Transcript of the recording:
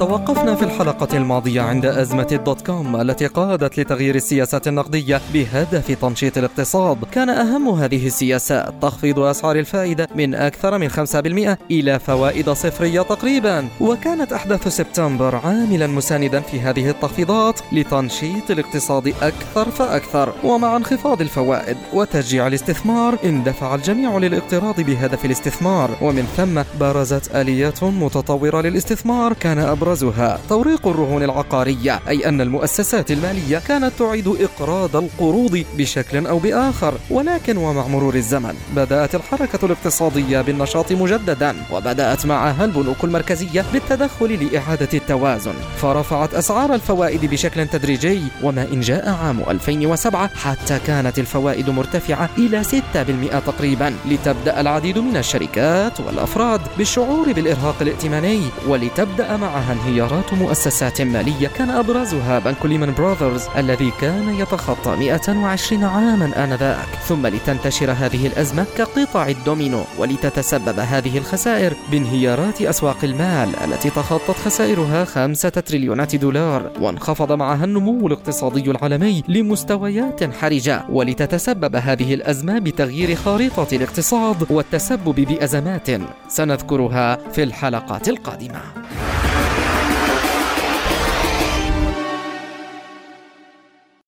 توقفنا في الحلقة الماضية عند أزمة الدوت كوم التي قادت لتغيير السياسات النقدية بهدف تنشيط الاقتصاد. كان أهم هذه السياسات تخفيض أسعار الفائدة من أكثر من 5% إلى فوائد صفرية تقريبا. وكانت أحداث سبتمبر عاملا مساندا في هذه التخفيضات لتنشيط الاقتصاد أكثر فأكثر ومع انخفاض الفوائد وتشجيع الاستثمار. اندفع الجميع للاقتراض بهدف الاستثمار. ومن ثم برزت آليات متطورة للاستثمار. كان أبرز أبرزها توريق الرهون العقارية أي أن المؤسسات المالية كانت تعيد إقراض القروض بشكل أو بآخر ولكن ومع مرور الزمن بدأت الحركة الاقتصادية بالنشاط مجددا وبدأت معها البنوك المركزية بالتدخل لإعادة التوازن. فرفعت أسعار الفوائد بشكل تدريجي وما إن جاء عام 2007 حتى كانت الفوائد مرتفعة إلى 6% تقريبا لتبدأ العديد من الشركات والأفراد بالشعور بالإرهاق الائتماني ولتبدأ معها انهيارات مؤسسات مالية كان أبرزها بنك ليمان براذرز الذي كان يتخطى 120 عاما آنذاك. ثم لتنتشر هذه الأزمة كقطع الدومينو ولتتسبب هذه الخسائر بانهيارات أسواق المال التي تخطت خسائرها خمسة تريليونات دولار. وانخفض معها النمو الاقتصادي العالمي لمستويات حرجة. ولتتسبب هذه الأزمة بتغيير خارطة الاقتصاد والتسبب بأزمات سنذكرها في الحلقات القادمة.